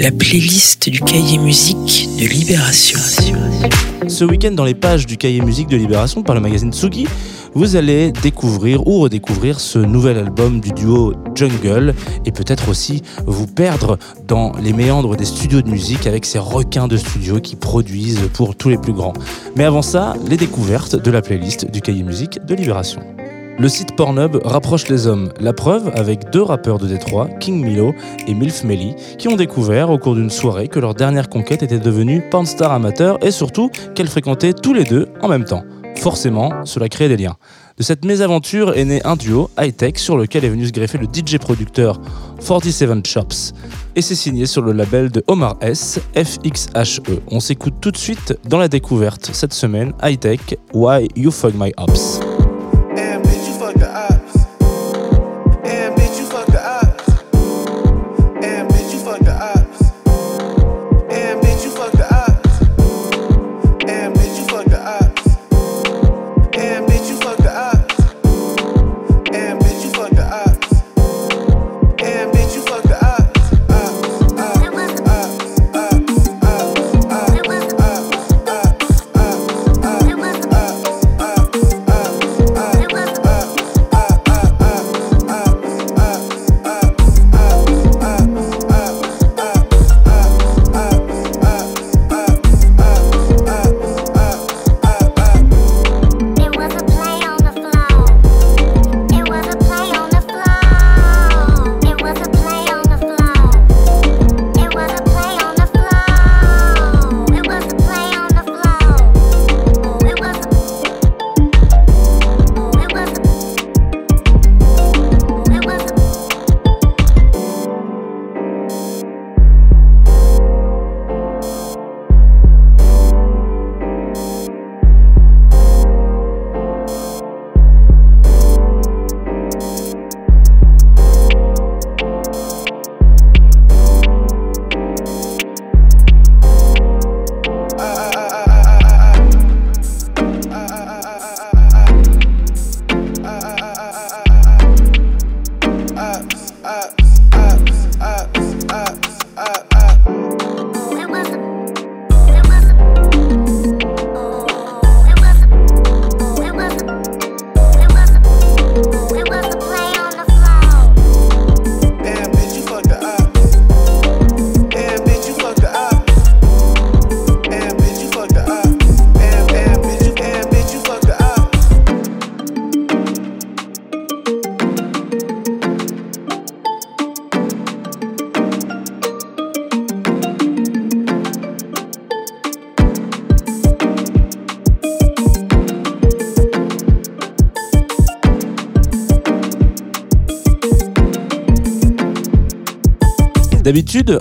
la playlist du cahier musique de Libération. Ce week-end, dans les pages du cahier musique de Libération par le magazine Tsugi, vous allez découvrir ou redécouvrir ce nouvel album du duo Jungle et peut-être aussi vous perdre dans les méandres des studios de musique avec ces requins de studio qui produisent pour tous les plus grands. Mais avant ça, les découvertes de la playlist du cahier musique de Libération. Le site Pornhub rapproche les hommes. La preuve avec deux rappeurs de Détroit, King Milo et Milf Melly, qui ont découvert au cours d'une soirée que leur dernière conquête était devenue pornstar amateur et surtout qu'elles fréquentaient tous les deux en même temps. Forcément, cela crée des liens. De cette mésaventure est né un duo high-tech sur lequel est venu se greffer le DJ producteur 47 Chops. Et c'est signé sur le label de Omar S, FXHE. On s'écoute tout de suite dans la découverte cette semaine, high-tech, Why You Fuck My Ops.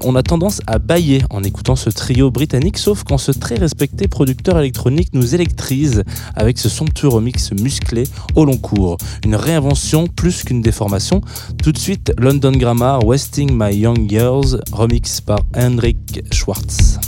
On a tendance à bailler en écoutant ce trio britannique, sauf quand ce très respecté producteur électronique nous électrise avec ce somptueux remix musclé au long cours. Une réinvention plus qu'une déformation. Tout de suite, London Grammar, Wasting My Young Years, remix par Henrik Schwartz.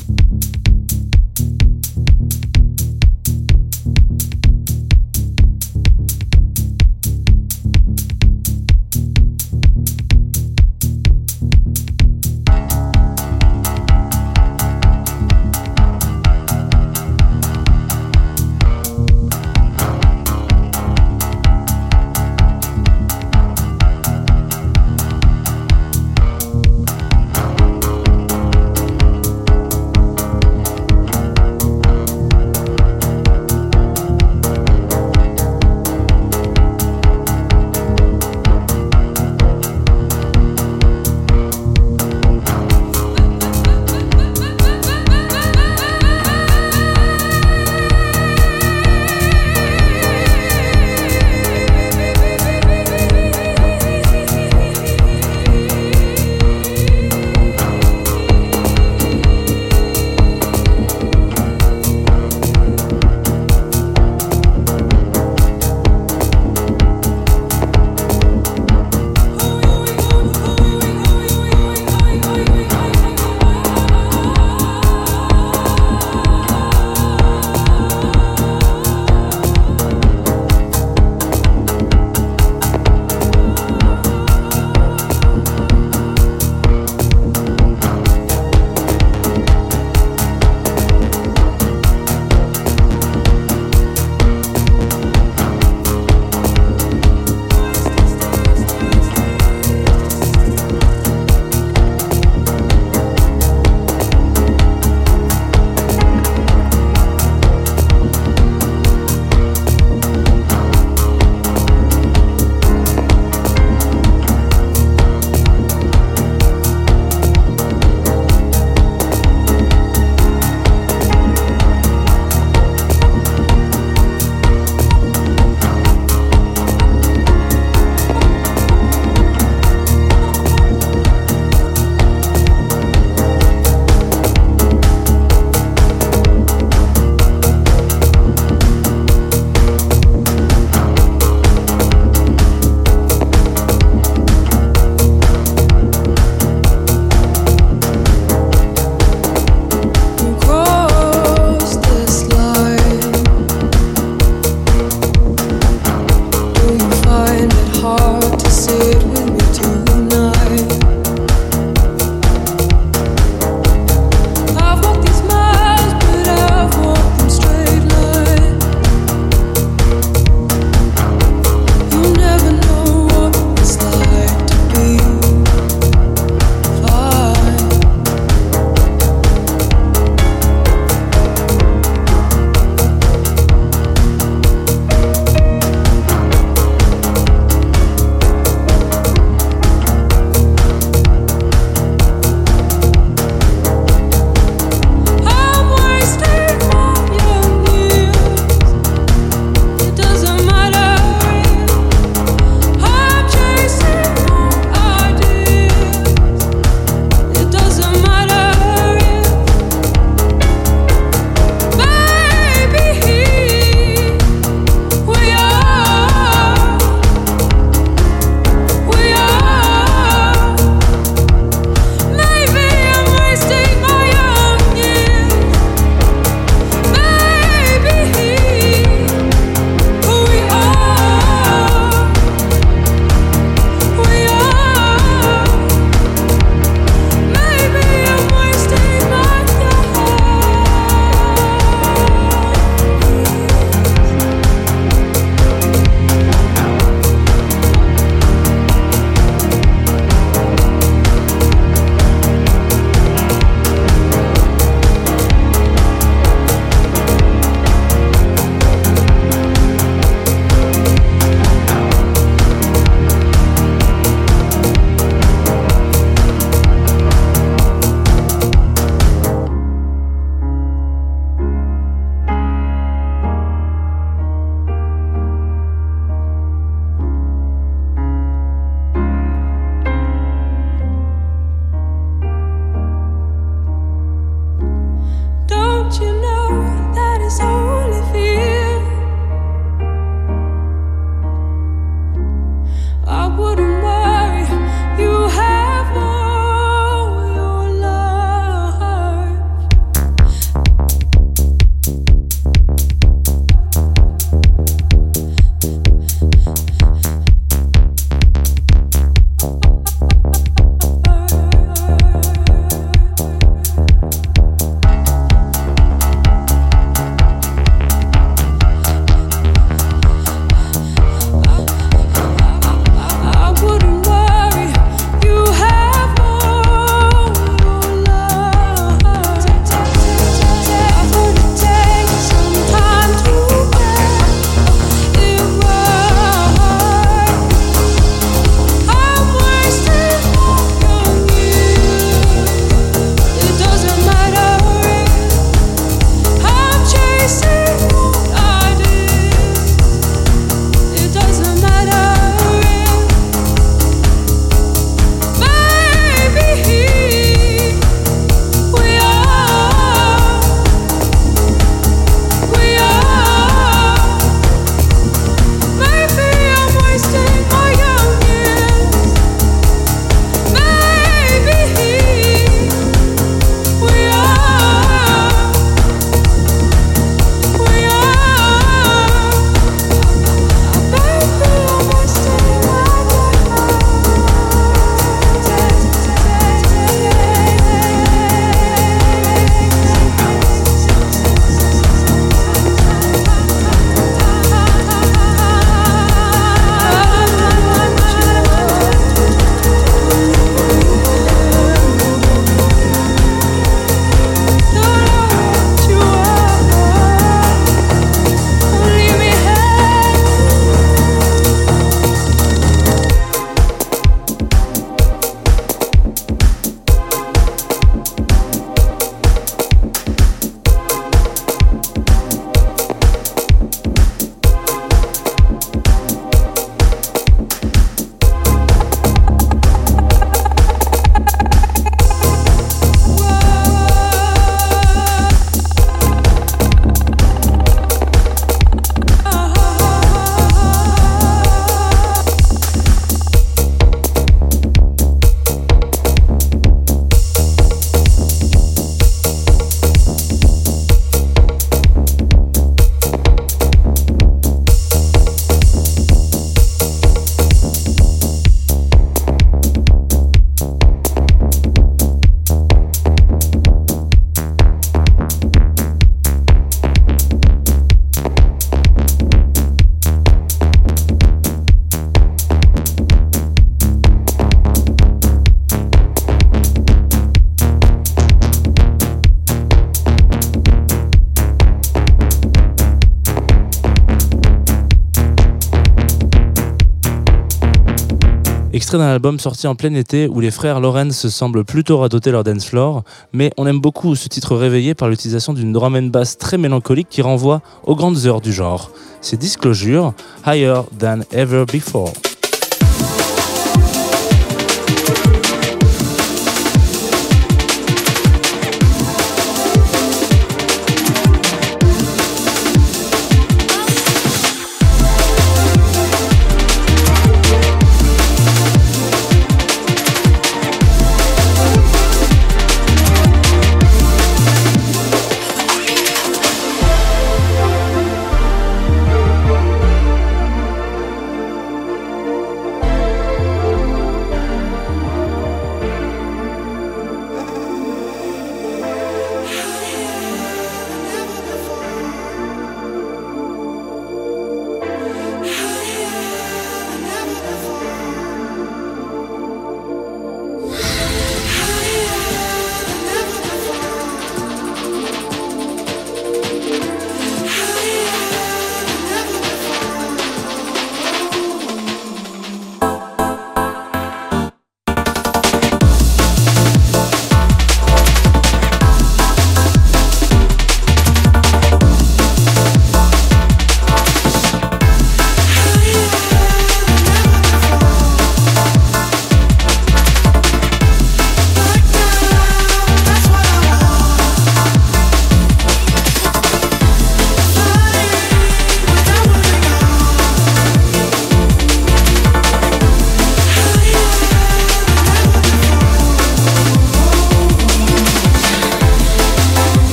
D'un album sorti en plein été où les frères Lawrence semblent plutôt radoter leur dance floor, mais on aime beaucoup ce titre réveillé par l'utilisation d'une drum and bass très mélancolique qui renvoie aux grandes heures du genre. C'est Disclosure, Higher Than Ever Before.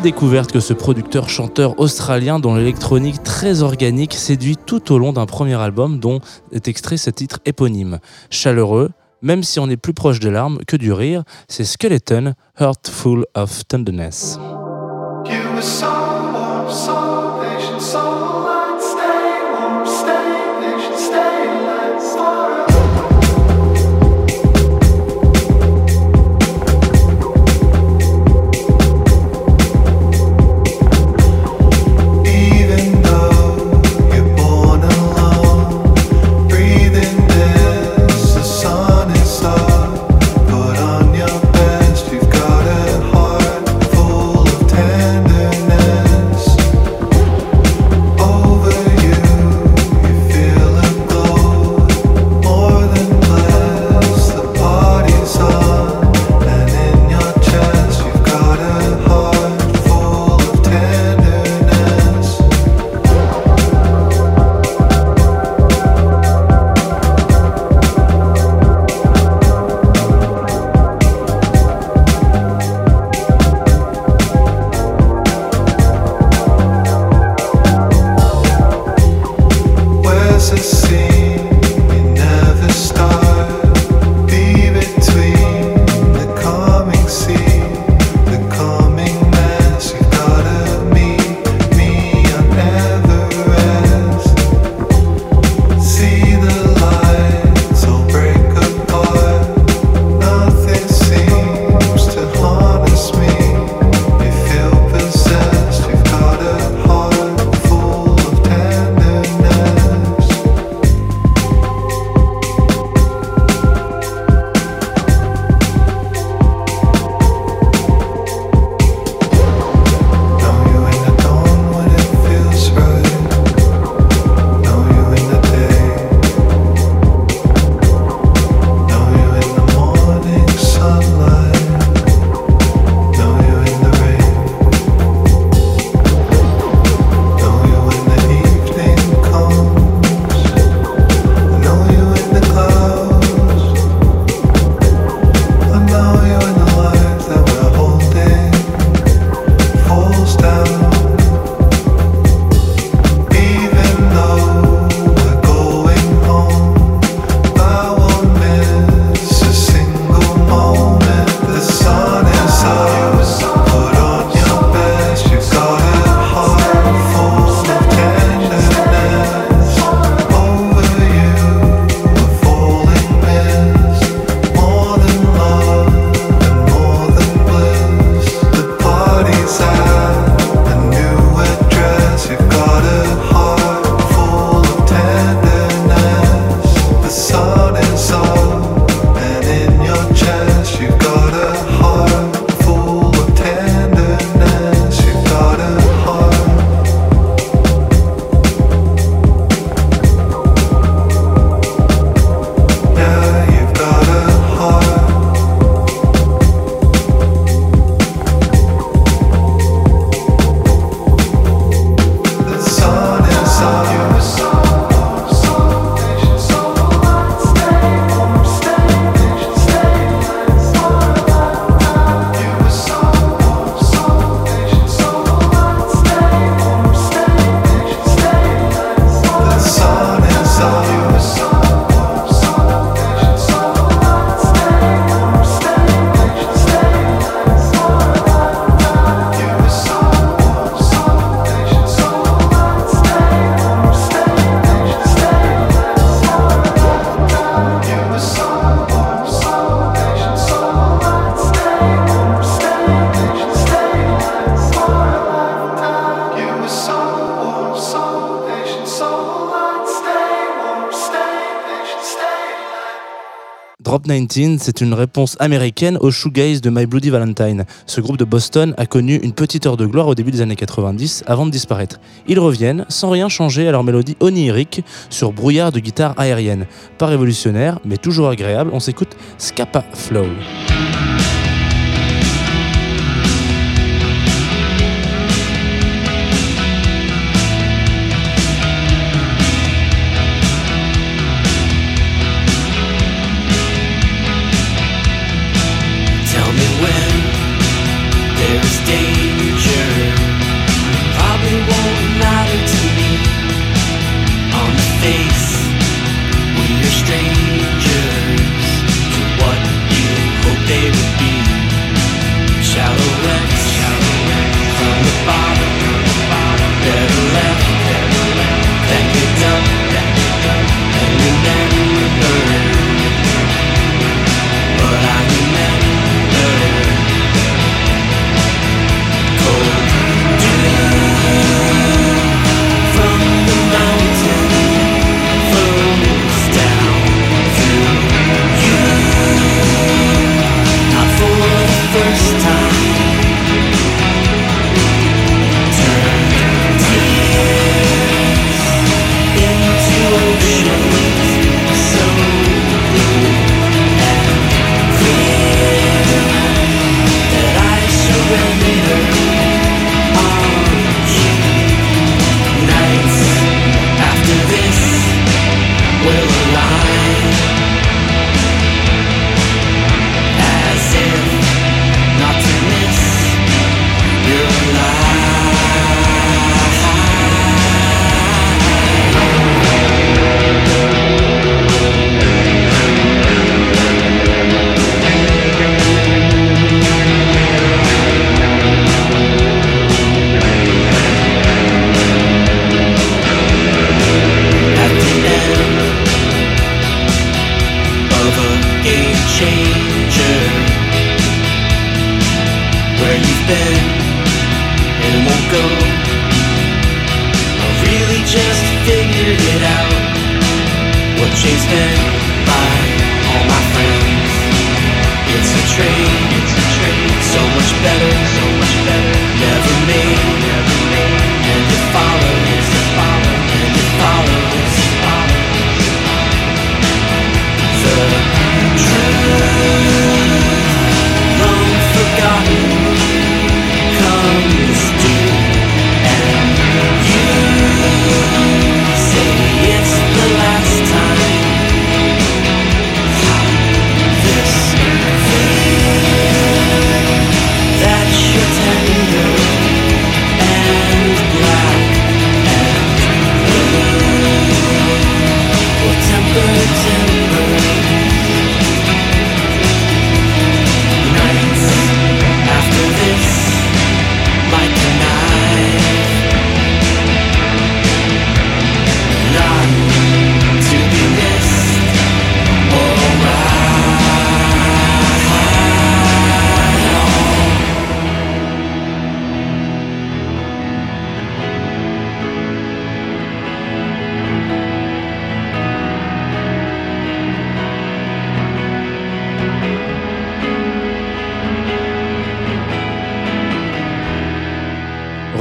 Découverte que ce producteur-chanteur australien dont l'électronique très organique séduit tout au long d'un premier album dont est extrait ce titre éponyme. Chaleureux, même si on est plus proche des larmes que du rire, c'est Skeleton, Heart Full of Tenderness. 19, c'est une réponse américaine au shoegaze de My Bloody Valentine. Ce groupe de Boston a connu une petite heure de gloire au début des années 90 avant de disparaître. Ils reviennent sans rien changer à leur mélodie onirique sur brouillard de guitare aérienne. Pas révolutionnaire, mais toujours agréable, on s'écoute Scapa Flow.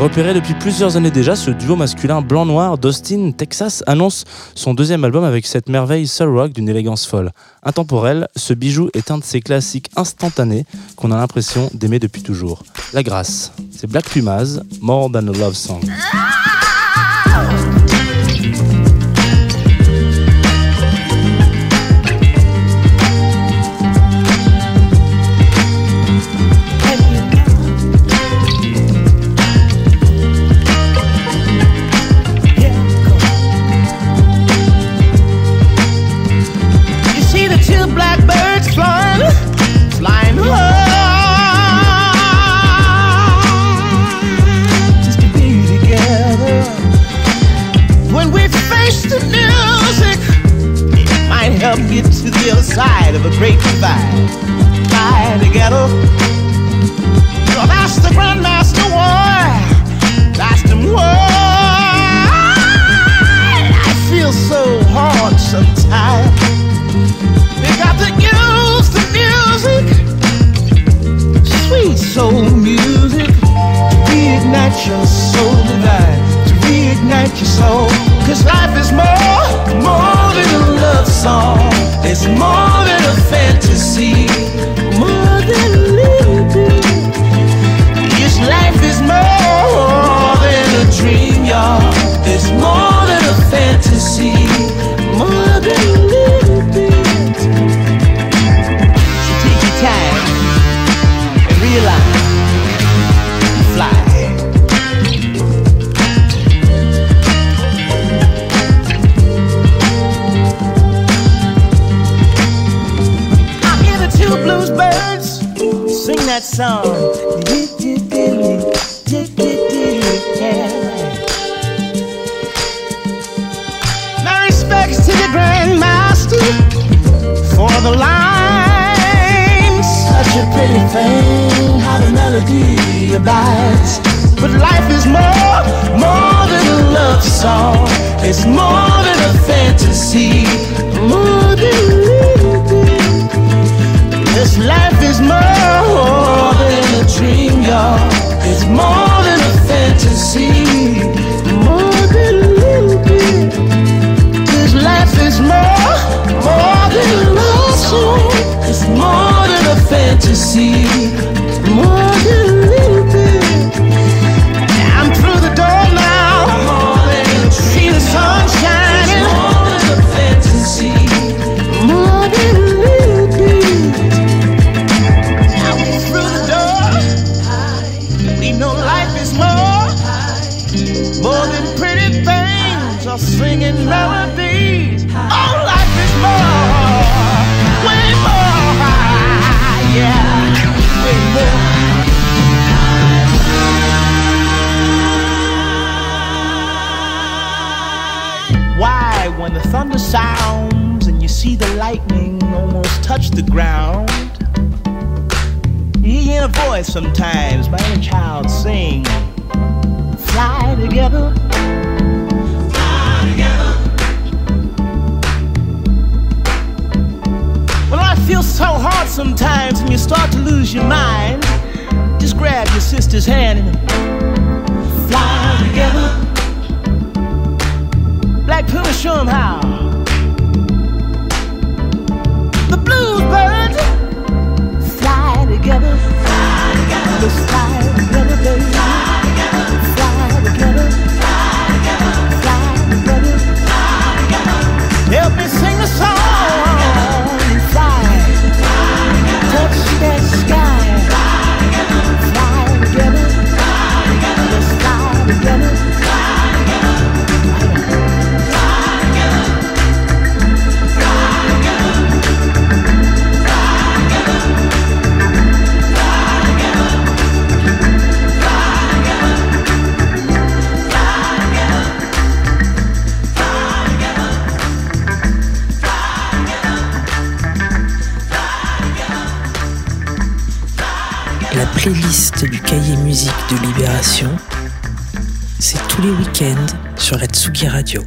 Repéré depuis plusieurs années déjà, ce duo masculin blanc-noir d'Austin, Texas, annonce son deuxième album avec cette merveille soul rock d'une élégance folle. Intemporel, ce bijou est un de ces classiques instantanés qu'on a l'impression d'aimer depuis toujours. La grâce, c'est Black Pumas, More Than a Love Song. touch the ground. You hear a voice sometimes, my inner child sing, fly together. Fly together. Well, life feels so hard sometimes, and you start to lose your mind. Just grab your sister's hand and fly together. Black Puma, show them how. Fly together. Fly together. Let's fly together, baby. Radio.